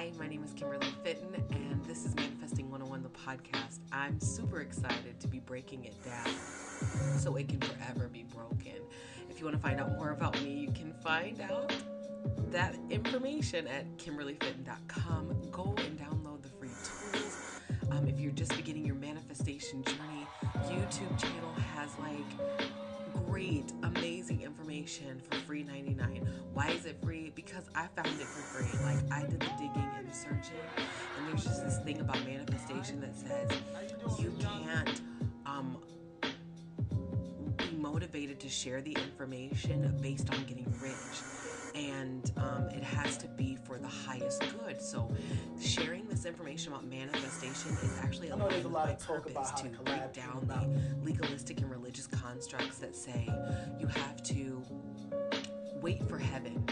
Hi, my name is Kimberly Fitton, and this is Manifesting 101, the podcast. I'm super excited to be breaking it down so it can forever be broken. If you want to find out more about me, you can find out that information at kimberlyfitton.com. Go and download the free tools. Um, if you're just beginning your manifestation journey, YouTube channel has like great, amazing information for free 99. Why is it free? Because I found it for free. Like I did the digging and searching, and there's just this thing about manifestation that says you can't um, be motivated to share the information based on getting rich and um, it has to be for the highest good. So, sharing this information about manifestation is actually a lot of my purpose to break down the legalistic and religious constructs that say you have to wait for heaven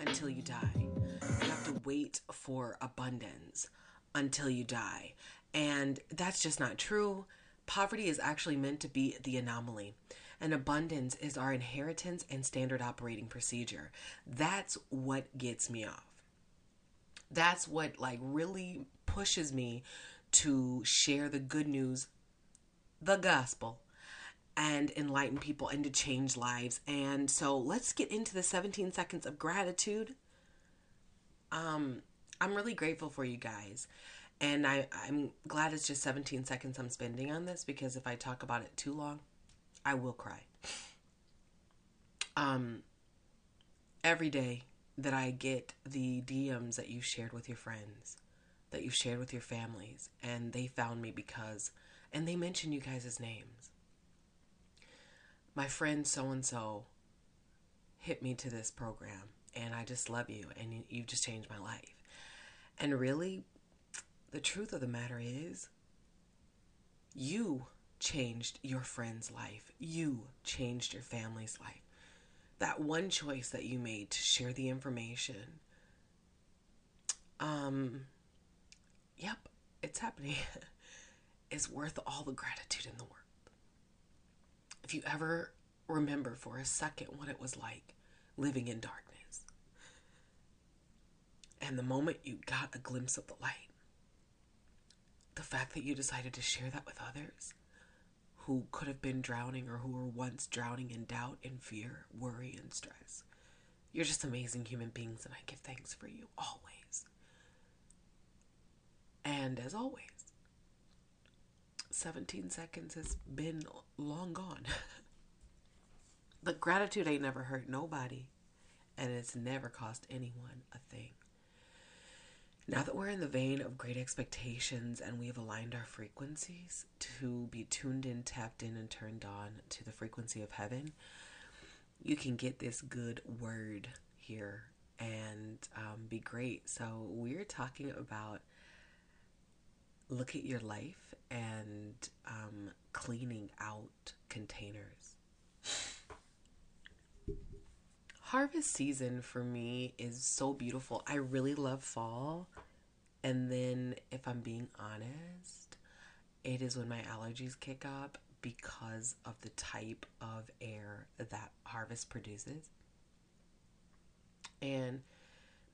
until you die. You have to wait for abundance until you die. And that's just not true. Poverty is actually meant to be the anomaly and abundance is our inheritance and standard operating procedure. That's what gets me off. That's what like really pushes me to share the good news, the gospel, and enlighten people and to change lives. And so let's get into the 17 seconds of gratitude. Um, I'm really grateful for you guys. And I, I'm glad it's just 17 seconds I'm spending on this because if I talk about it too long, I will cry. Um, every day that I get the DMs that you shared with your friends, that you've shared with your families, and they found me because, and they mention you guys' names. My friend so and so hit me to this program, and I just love you, and you've just changed my life. And really, the truth of the matter is, you changed your friend's life. You changed your family's life. That one choice that you made to share the information. Um, yep, it's happening. it's worth all the gratitude in the world. If you ever remember for a second what it was like living in darkness, and the moment you got a glimpse of the light, the fact that you decided to share that with others, who could have been drowning or who were once drowning in doubt and fear, worry and stress. You're just amazing human beings, and I give thanks for you always. And as always, 17 seconds has been long gone. but gratitude ain't never hurt nobody, and it's never cost anyone a thing. Now that we're in the vein of great expectations and we have aligned our frequencies to be tuned in, tapped in, and turned on to the frequency of heaven, you can get this good word here and um, be great. So, we're talking about look at your life and um, cleaning out containers harvest season for me is so beautiful. I really love fall. And then, if I'm being honest, it is when my allergies kick up because of the type of air that harvest produces. And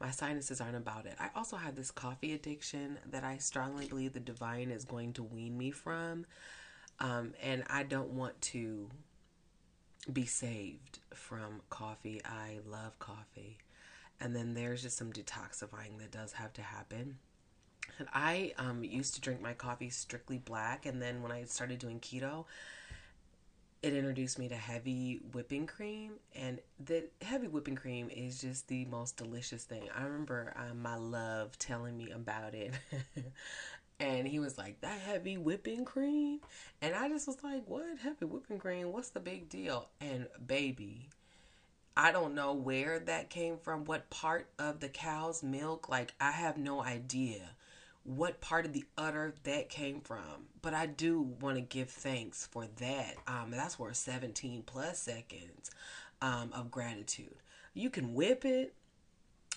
my sinuses aren't about it. I also have this coffee addiction that I strongly believe the divine is going to wean me from. Um, and I don't want to be saved from coffee. I love coffee. And then there's just some detoxifying that does have to happen. And I um, used to drink my coffee strictly black, and then when I started doing keto, it introduced me to heavy whipping cream, and the heavy whipping cream is just the most delicious thing. I remember um, my love telling me about it, and he was like, That heavy whipping cream? And I just was like, What? Heavy whipping cream? What's the big deal? And baby, I don't know where that came from, what part of the cow's milk. Like, I have no idea what part of the udder that came from. But I do want to give thanks for that. Um, that's worth 17 plus seconds um, of gratitude. You can whip it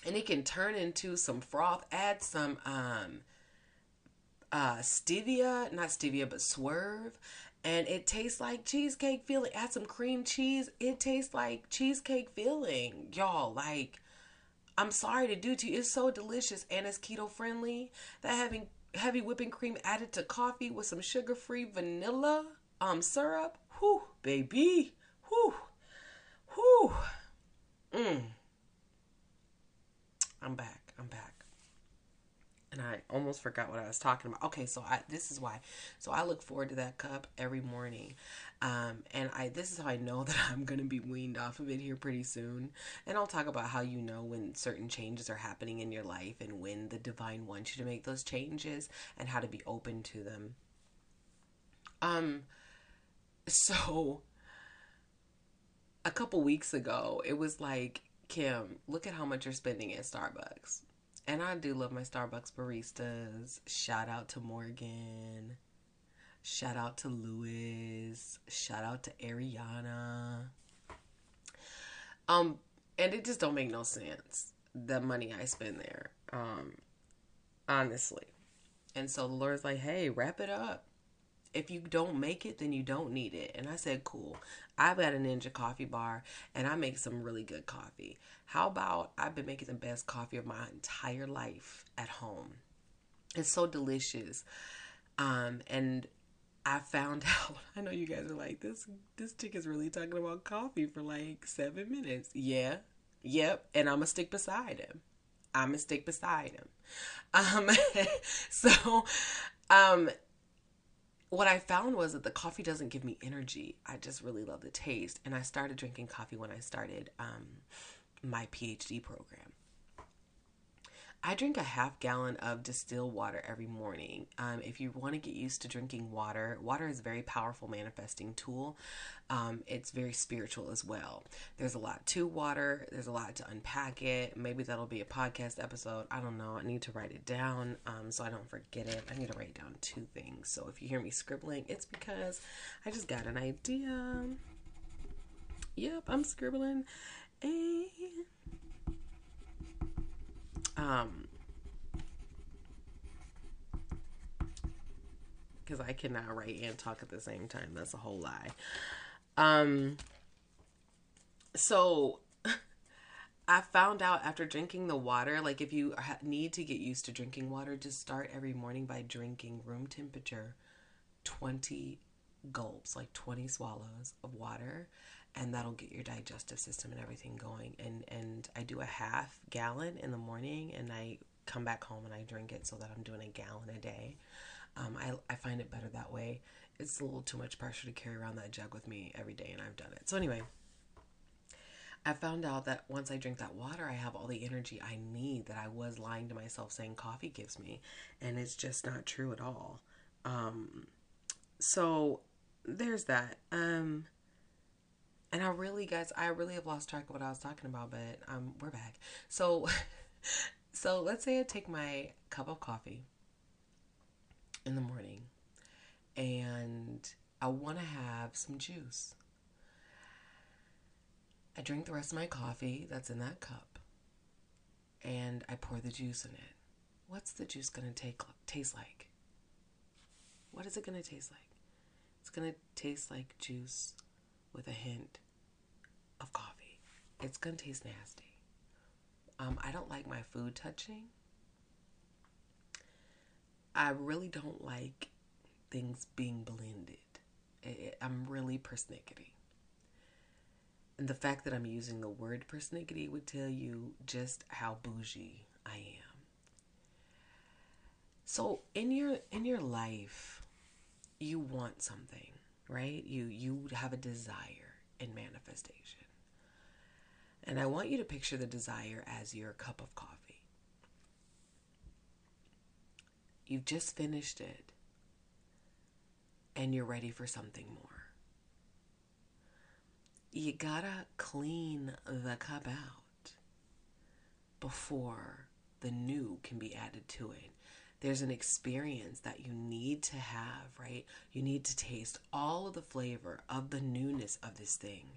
and it can turn into some froth. Add some um, uh, stevia, not stevia, but swerve. And it tastes like cheesecake filling. Add some cream cheese. It tastes like cheesecake filling. Y'all, like, I'm sorry to do to you. It's so delicious and it's keto friendly. That having heavy whipping cream added to coffee with some sugar free vanilla um syrup. Whew, baby. Whew. Whew. Mm. I'm back. I'm back and I almost forgot what I was talking about. Okay, so I this is why. So I look forward to that cup every morning. Um, and I this is how I know that I'm gonna be weaned off of it here pretty soon. And I'll talk about how you know when certain changes are happening in your life and when the divine wants you to make those changes and how to be open to them. Um so a couple weeks ago, it was like, Kim, look at how much you're spending at Starbucks and I do love my Starbucks baristas. Shout out to Morgan. Shout out to Lewis. Shout out to Ariana. Um, and it just don't make no sense the money I spend there. Um, honestly. And so the Lord's like, hey, wrap it up. If you don't make it, then you don't need it. And I said, cool. I've got a Ninja coffee bar and I make some really good coffee. How about I've been making the best coffee of my entire life at home? It's so delicious. Um, and I found out, I know you guys are like, this this chick is really talking about coffee for like seven minutes. Yeah. Yep. And I'm gonna stick beside him. I'm gonna stick beside him. Um so um what I found was that the coffee doesn't give me energy. I just really love the taste. And I started drinking coffee when I started um, my PhD program. I drink a half gallon of distilled water every morning. Um, if you want to get used to drinking water, water is a very powerful manifesting tool. Um, it's very spiritual as well. There's a lot to water, there's a lot to unpack it. Maybe that'll be a podcast episode. I don't know. I need to write it down um, so I don't forget it. I need to write down two things. So if you hear me scribbling, it's because I just got an idea. Yep, I'm scribbling. Um, because I cannot write and talk at the same time. That's a whole lie. Um, so I found out after drinking the water, like if you need to get used to drinking water, just start every morning by drinking room temperature 20 gulps, like 20 swallows of water and that'll get your digestive system and everything going. And and I do a half gallon in the morning, and I come back home and I drink it so that I'm doing a gallon a day. Um, I I find it better that way. It's a little too much pressure to carry around that jug with me every day, and I've done it. So anyway. I found out that once I drink that water, I have all the energy I need that I was lying to myself saying coffee gives me. And it's just not true at all. Um, so there's that. Um, and I really, guys, I really have lost track of what I was talking about, but um, we're back. So, so let's say I take my cup of coffee in the morning, and I want to have some juice. I drink the rest of my coffee that's in that cup, and I pour the juice in it. What's the juice gonna take taste like? What is it gonna taste like? It's gonna taste like juice with a hint of coffee. It's gonna taste nasty. Um, I don't like my food touching. I really don't like things being blended. It, I'm really persnickety. And the fact that I'm using the word persnickety would tell you just how bougie I am. So in your in your life, you want something, right? You you have a desire in manifestation. And I want you to picture the desire as your cup of coffee. You've just finished it and you're ready for something more. You gotta clean the cup out before the new can be added to it. There's an experience that you need to have, right? You need to taste all of the flavor of the newness of this thing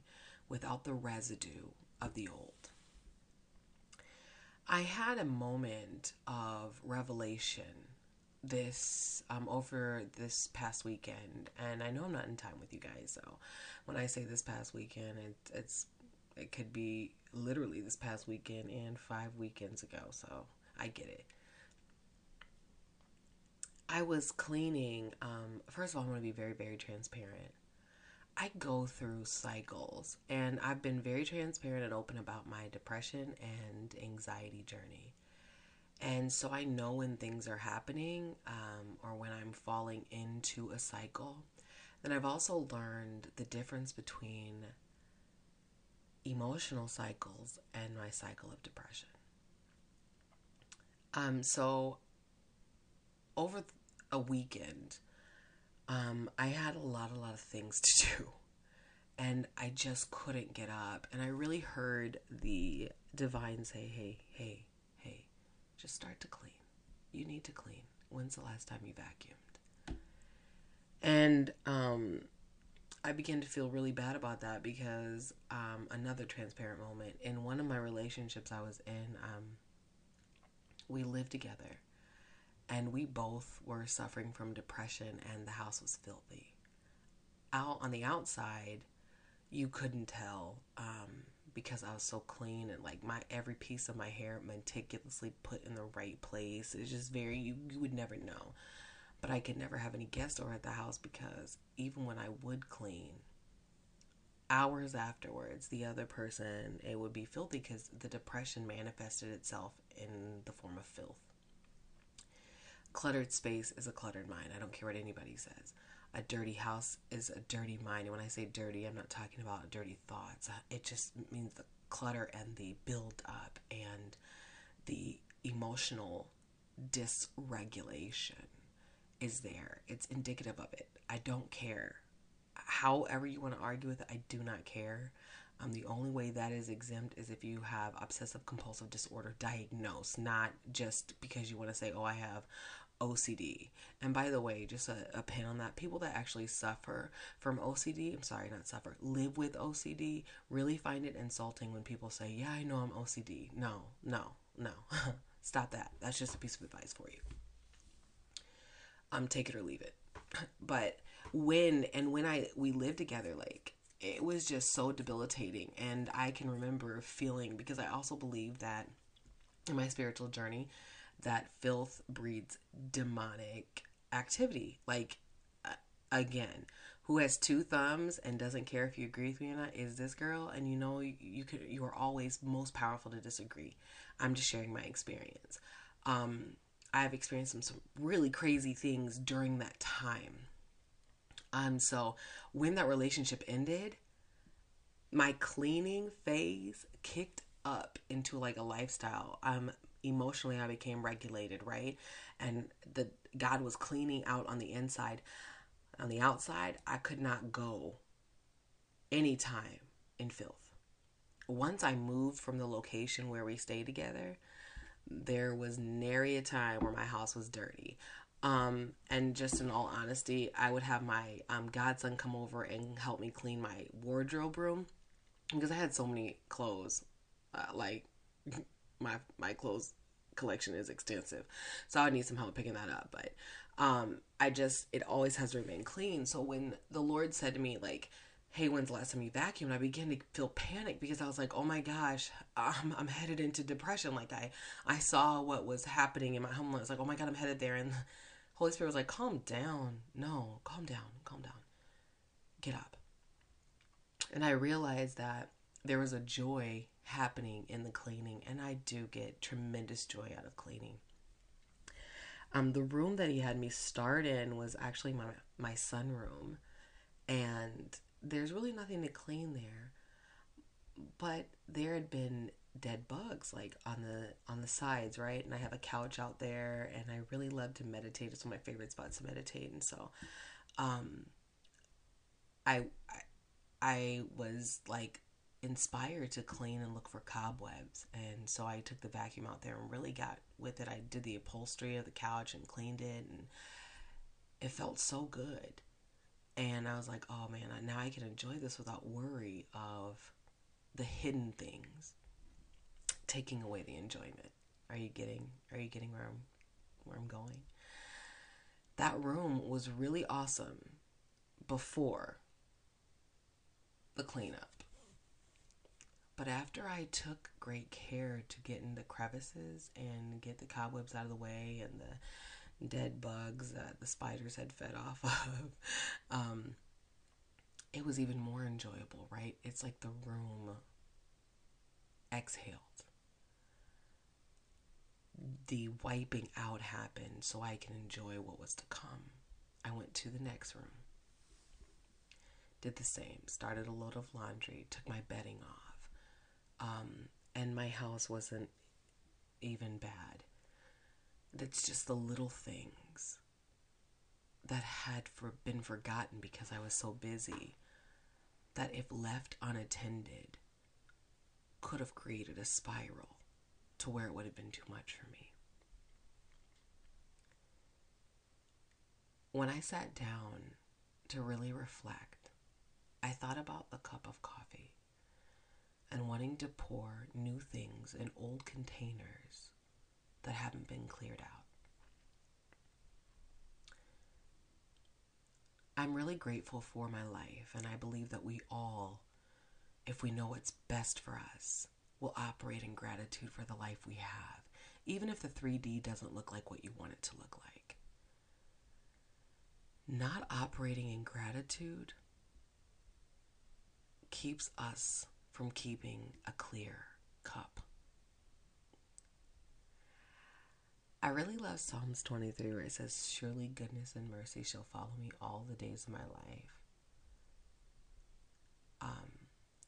without the residue of the old. I had a moment of revelation this um, over this past weekend, and I know I'm not in time with you guys. So when I say this past weekend, it, it's it could be literally this past weekend and five weekends ago, so I get it. I was cleaning. Um, first of all, I'm going to be very, very transparent. I go through cycles, and I've been very transparent and open about my depression and anxiety journey. And so I know when things are happening um, or when I'm falling into a cycle. Then I've also learned the difference between emotional cycles and my cycle of depression. Um, so over a weekend, um, I had a lot, a lot of things to do, and I just couldn't get up. And I really heard the divine say, "Hey, hey, hey, just start to clean. You need to clean. When's the last time you vacuumed?" And um, I began to feel really bad about that because um, another transparent moment in one of my relationships I was in, um, we lived together and we both were suffering from depression and the house was filthy. Out on the outside, you couldn't tell um, because I was so clean and like my every piece of my hair meticulously put in the right place. It's just very you, you would never know. But I could never have any guests over at the house because even when I would clean, hours afterwards, the other person it would be filthy because the depression manifested itself in the form of filth cluttered space is a cluttered mind. I don't care what anybody says. A dirty house is a dirty mind. And when I say dirty, I'm not talking about dirty thoughts. It just means the clutter and the build up and the emotional dysregulation is there. It's indicative of it. I don't care. However, you want to argue with it, I do not care. Um, the only way that is exempt is if you have obsessive compulsive disorder diagnosed, not just because you want to say, oh, I have OCD. And by the way, just a, a pin on that people that actually suffer from OCD, I'm sorry, not suffer, live with OCD, really find it insulting when people say, Yeah, I know I'm OCD. No, no, no. Stop that. That's just a piece of advice for you. Um, take it or leave it. But when and when I we lived together, like it was just so debilitating. And I can remember feeling because I also believe that in my spiritual journey, that filth breeds demonic activity. Like, again, who has two thumbs and doesn't care if you agree with me or not is this girl. And you know, you, you could you are always most powerful to disagree. I'm just sharing my experience. Um, I've experienced some, some really crazy things during that time. Um, so when that relationship ended, my cleaning phase kicked up into like a lifestyle. Um, emotionally I became regulated, right? And the God was cleaning out on the inside. On the outside, I could not go anytime in filth. Once I moved from the location where we stayed together, there was nary a time where my house was dirty. Um, and just in all honesty, I would have my um, godson come over and help me clean my wardrobe room because I had so many clothes. Uh, like my my clothes collection is extensive, so I need some help picking that up. But um, I just it always has to remain clean. So when the Lord said to me like, "Hey, when's the last time you vacuumed?" I began to feel panic because I was like, "Oh my gosh, I'm, I'm headed into depression." Like I I saw what was happening in my home. I was like, "Oh my god, I'm headed there," and the Holy Spirit was like, "Calm down, no, calm down, calm down, get up." And I realized that there was a joy happening in the cleaning, and I do get tremendous joy out of cleaning. Um, the room that he had me start in was actually my my sunroom, and there's really nothing to clean there, but there had been dead bugs like on the on the sides, right? And I have a couch out there, and I really love to meditate. It's one of my favorite spots to meditate, and so, um, I I, I was like inspired to clean and look for cobwebs. And so I took the vacuum out there and really got with it. I did the upholstery of the couch and cleaned it, and it felt so good. And I was like, oh man, now I can enjoy this without worry of the hidden things taking away the enjoyment. Are you getting are you getting where I'm where I'm going? That room was really awesome before the cleanup But after I took great care to get in the crevices and get the cobwebs out of the way and the dead bugs that the spiders had fed off of, um, it was even more enjoyable, right? It's like the room exhaled. The wiping out happened so I can enjoy what was to come. I went to the next room. Did the same. Started a load of laundry, took my bedding off. Um, and my house wasn't even bad. It's just the little things that had for, been forgotten because I was so busy that if left unattended could have created a spiral to where it would have been too much for me. When I sat down to really reflect, I thought about the cup of coffee and wanting to pour new things in old containers that haven't been cleared out. I'm really grateful for my life, and I believe that we all, if we know what's best for us, will operate in gratitude for the life we have, even if the 3D doesn't look like what you want it to look like. Not operating in gratitude keeps us from keeping a clear cup. I really love Psalms 23 where it says, Surely goodness and mercy shall follow me all the days of my life. Um,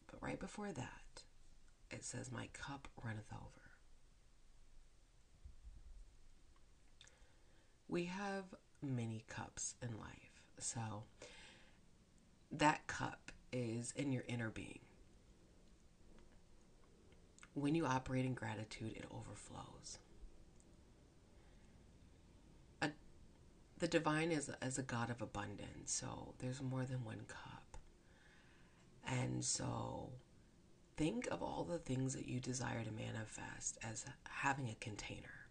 but right before that, it says, My cup runneth over. We have many cups in life. So that cup is in your inner being. When you operate in gratitude, it overflows. the divine is as a God of abundance, so there's more than one cup. And so think of all the things that you desire to manifest as having a container.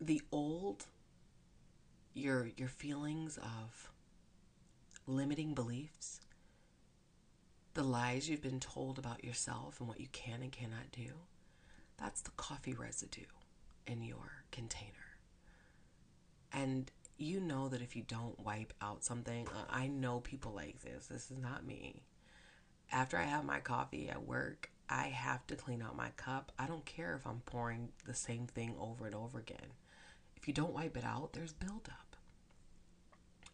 The old your your feelings of limiting beliefs, the lies you've been told about yourself and what you can and cannot do, that's the coffee residue in your container. And you know that if you don't wipe out something, uh, I know people like this. This is not me. After I have my coffee at work, I have to clean out my cup. I don't care if I'm pouring the same thing over and over again. If you don't wipe it out, there's buildup.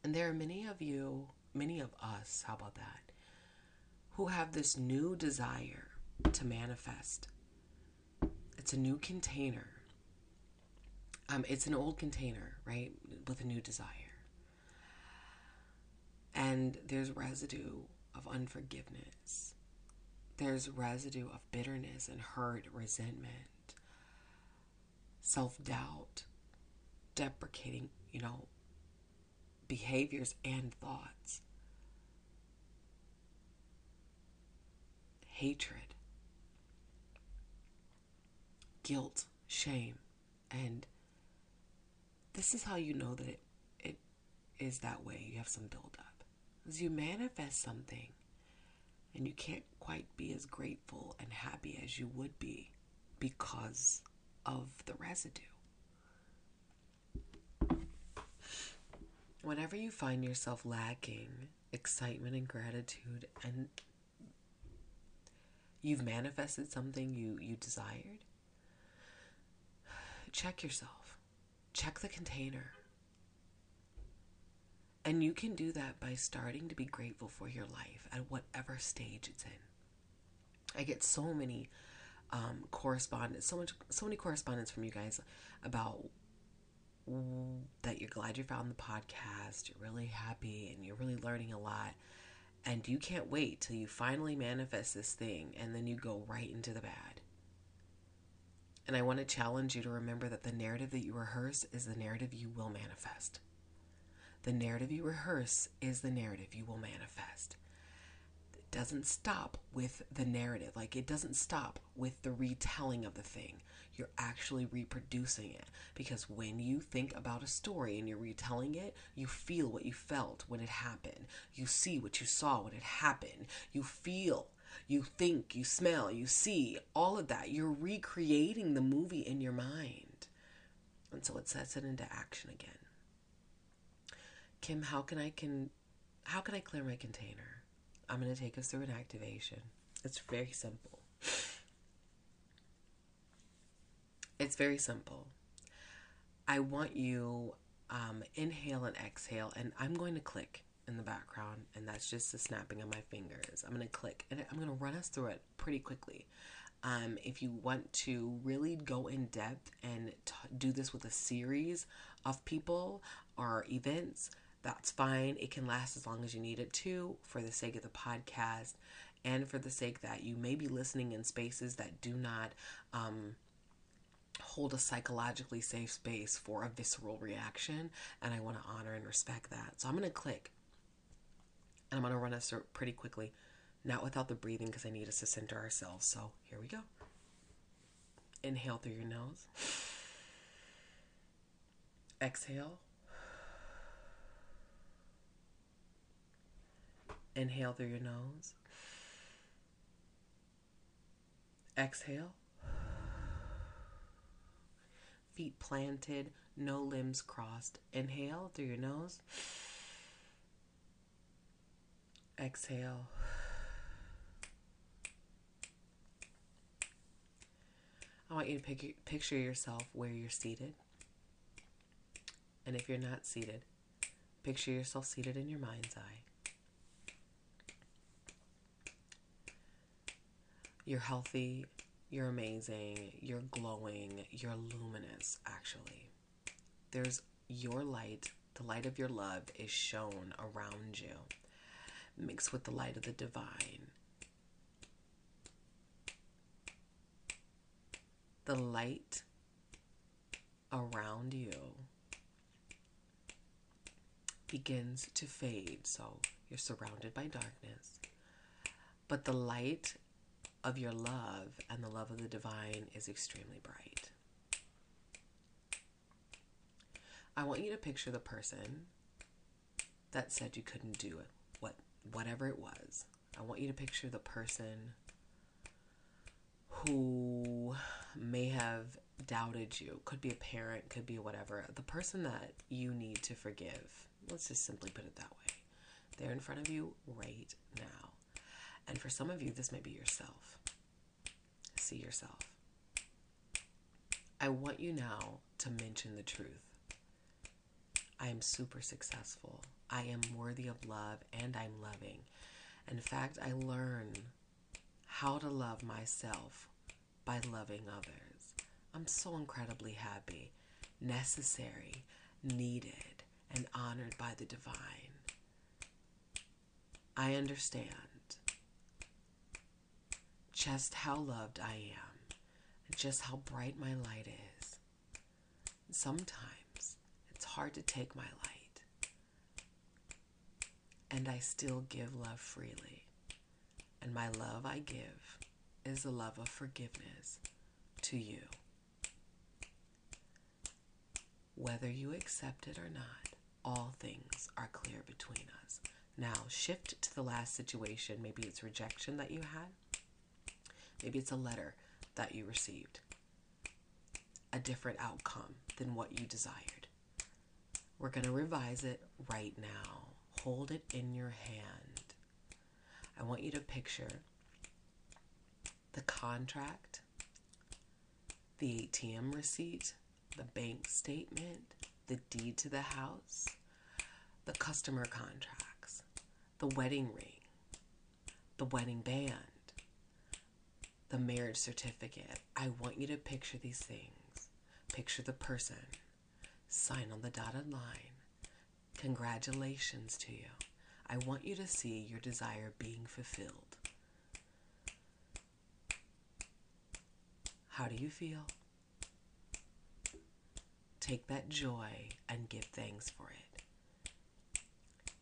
And there are many of you, many of us, how about that, who have this new desire to manifest. It's a new container um, it's an old container, right, with a new desire. And there's residue of unforgiveness. There's residue of bitterness and hurt, resentment, self doubt, deprecating, you know, behaviors and thoughts, hatred, guilt, shame, and this is how you know that it, it is that way. You have some buildup. As you manifest something and you can't quite be as grateful and happy as you would be because of the residue. Whenever you find yourself lacking excitement and gratitude and you've manifested something you, you desired, check yourself check the container. And you can do that by starting to be grateful for your life at whatever stage it's in. I get so many um, correspondence, so much, so many correspondence from you guys about that you're glad you found the podcast, you're really happy, and you're really learning a lot. And you can't wait till you finally manifest this thing, and then you go right into the bad. And I want to challenge you to remember that the narrative that you rehearse is the narrative you will manifest. The narrative you rehearse is the narrative you will manifest. Doesn't stop with the narrative. Like it doesn't stop with the retelling of the thing. You're actually reproducing it because when you think about a story and you're retelling it, you feel what you felt when it happened. You see what you saw when it happened. You feel, you think, you smell, you see, all of that. You're recreating the movie in your mind. And so it sets it into action again. Kim, how can I can how can I clear my container? I'm going to take us through an activation. It's very simple. It's very simple. I want you um, inhale and exhale, and I'm going to click in the background, and that's just the snapping of my fingers. I'm going to click, and I'm going to run us through it pretty quickly. Um, if you want to really go in depth and t- do this with a series of people or events, that's fine. It can last as long as you need it to for the sake of the podcast and for the sake that you may be listening in spaces that do not um, hold a psychologically safe space for a visceral reaction. And I want to honor and respect that. So I'm going to click and I'm going to run us pretty quickly, not without the breathing because I need us to center ourselves. So here we go. Inhale through your nose. Exhale. Inhale through your nose. Exhale. Feet planted, no limbs crossed. Inhale through your nose. Exhale. I want you to pic- picture yourself where you're seated. And if you're not seated, picture yourself seated in your mind's eye. You're healthy, you're amazing, you're glowing, you're luminous, actually. There's your light, the light of your love is shown around you, mixed with the light of the divine. The light around you begins to fade, so you're surrounded by darkness. But the light of your love and the love of the divine is extremely bright. I want you to picture the person that said you couldn't do it, what whatever it was. I want you to picture the person who may have doubted you. Could be a parent, could be whatever. The person that you need to forgive. Let's just simply put it that way. They're in front of you right now. And for some of you, this may be yourself. See yourself. I want you now to mention the truth. I am super successful. I am worthy of love and I'm loving. In fact, I learn how to love myself by loving others. I'm so incredibly happy, necessary, needed, and honored by the divine. I understand just how loved I am, and just how bright my light is. Sometimes it's hard to take my light, and I still give love freely. And my love I give is the love of forgiveness to you. Whether you accept it or not, all things are clear between us. Now, shift to the last situation. Maybe it's rejection that you had. Maybe it's a letter that you received, a different outcome than what you desired. We're going to revise it right now. Hold it in your hand. I want you to picture the contract, the ATM receipt, the bank statement, the deed to the house, the customer contracts, the wedding ring, the wedding band, the marriage certificate. I want you to picture these things. Picture the person. Sign on the dotted line. Congratulations to you. I want you to see your desire being fulfilled. How do you feel? Take that joy and give thanks for it.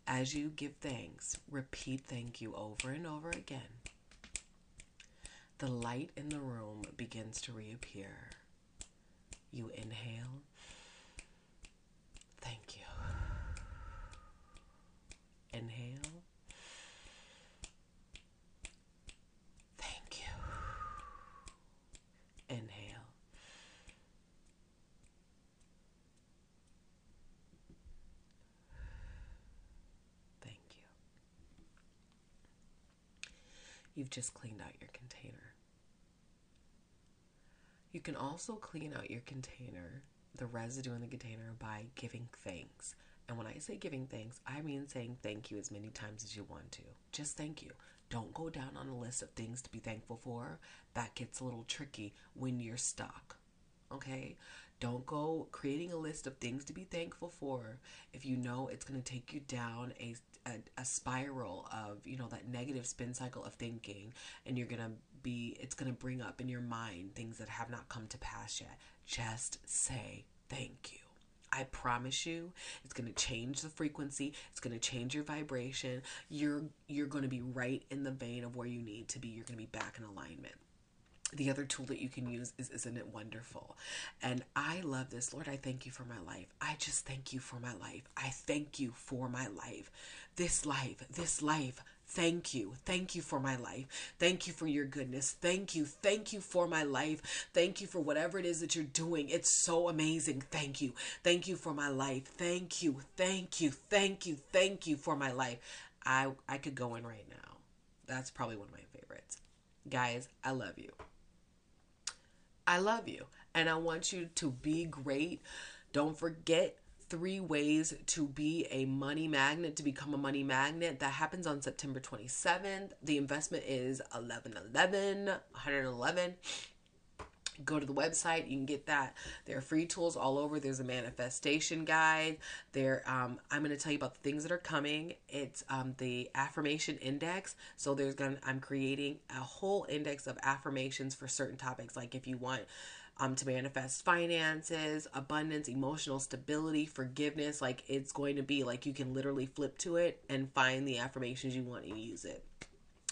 As you give thanks, repeat thank you over and over again. The light in the room begins to reappear. You inhale. Thank you. Inhale. Thank you. Inhale. Thank you. You've just cleaned out your container. You can also clean out your container, the residue in the container, by giving thanks. And when I say giving thanks, I mean saying thank you as many times as you want to. Just thank you. Don't go down on a list of things to be thankful for. That gets a little tricky when you're stuck. Okay? Don't go creating a list of things to be thankful for if you know it's going to take you down a, a, a, spiral of, you know, that negative spin cycle of thinking and you're to be, it's to bring up in your mind things that have not come to pass yet. Just say thank you. I promise you, it's going to change the frequency. It's going to change your vibration. You're you're going to be right in the vein of where you need to be. You're going to be back in alignment the other tool that you can use is isn't it wonderful and i love this lord i thank you for my life i just thank you for my life i thank you for my life this life this life Thank you. Thank you for my life. Thank you for your goodness. Thank you. Thank you for my life. Thank you for whatever it is that you're doing. It's so amazing. Thank you. Thank you for my life. Thank you. Thank you. Thank you. Thank you for my life. I I could go in right now. That's probably one of my favorites. Guys, I love you. I love you and I want you to be great. Don't forget three ways to be a money magnet, to become a money magnet. That happens on September 27th. The investment is 1111, 111 go to the website you can get that. There are free tools all over. There's a manifestation guide. There um, i'm going to tell you about the things that are coming. It's um, the affirmation index. So there's going i'm creating a whole index of affirmations for certain topics. Like if you want um, to manifest finances, abundance, emotional stability, forgiveness. Like it's going to be like you can literally flip to it and find the affirmations you want and use it.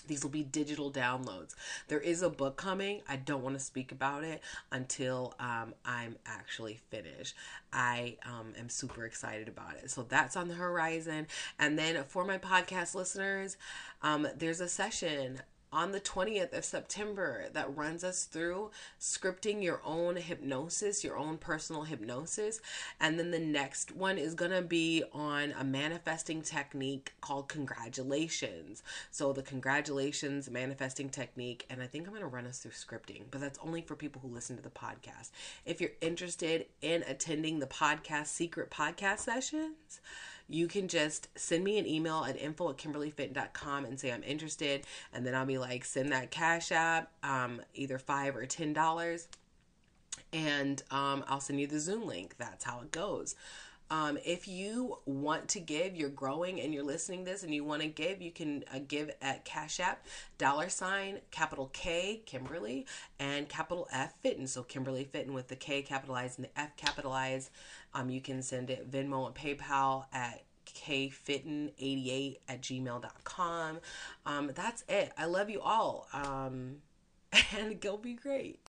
These will be digital downloads. There is a book coming. I don't want to speak about it until um, I'm actually finished. I um, am super excited about it. So that's on the horizon. And then for my podcast listeners, um, there's a session on the 20th of September that runs us through scripting your own hypnosis, your own personal hypnosis. And then the next one is going to be on a manifesting technique called congratulations. So, the congratulations manifesting technique, and I think I'm going to run us through scripting, but that's only for people who listen to the podcast. If you're interested in attending the podcast secret podcast sessions, you can just send me an email at info at kimberlyfit.com and say I'm interested. And then I'll be like, send that cash app, um, either five or ten dollars. And um, I'll send you the Zoom link. That's how it goes. Um, if you want to give, you're growing and you're listening this and you want to give, you can uh, give at Cash App, dollar sign, capital K, Kimberly, and capital F, Fitton. So Kimberly Fitton with the K capitalized and the F capitalized. Um, you can send it Venmo and PayPal at kfitton88 at gmail.com. Um, that's it. I love you all. Um, and go be great.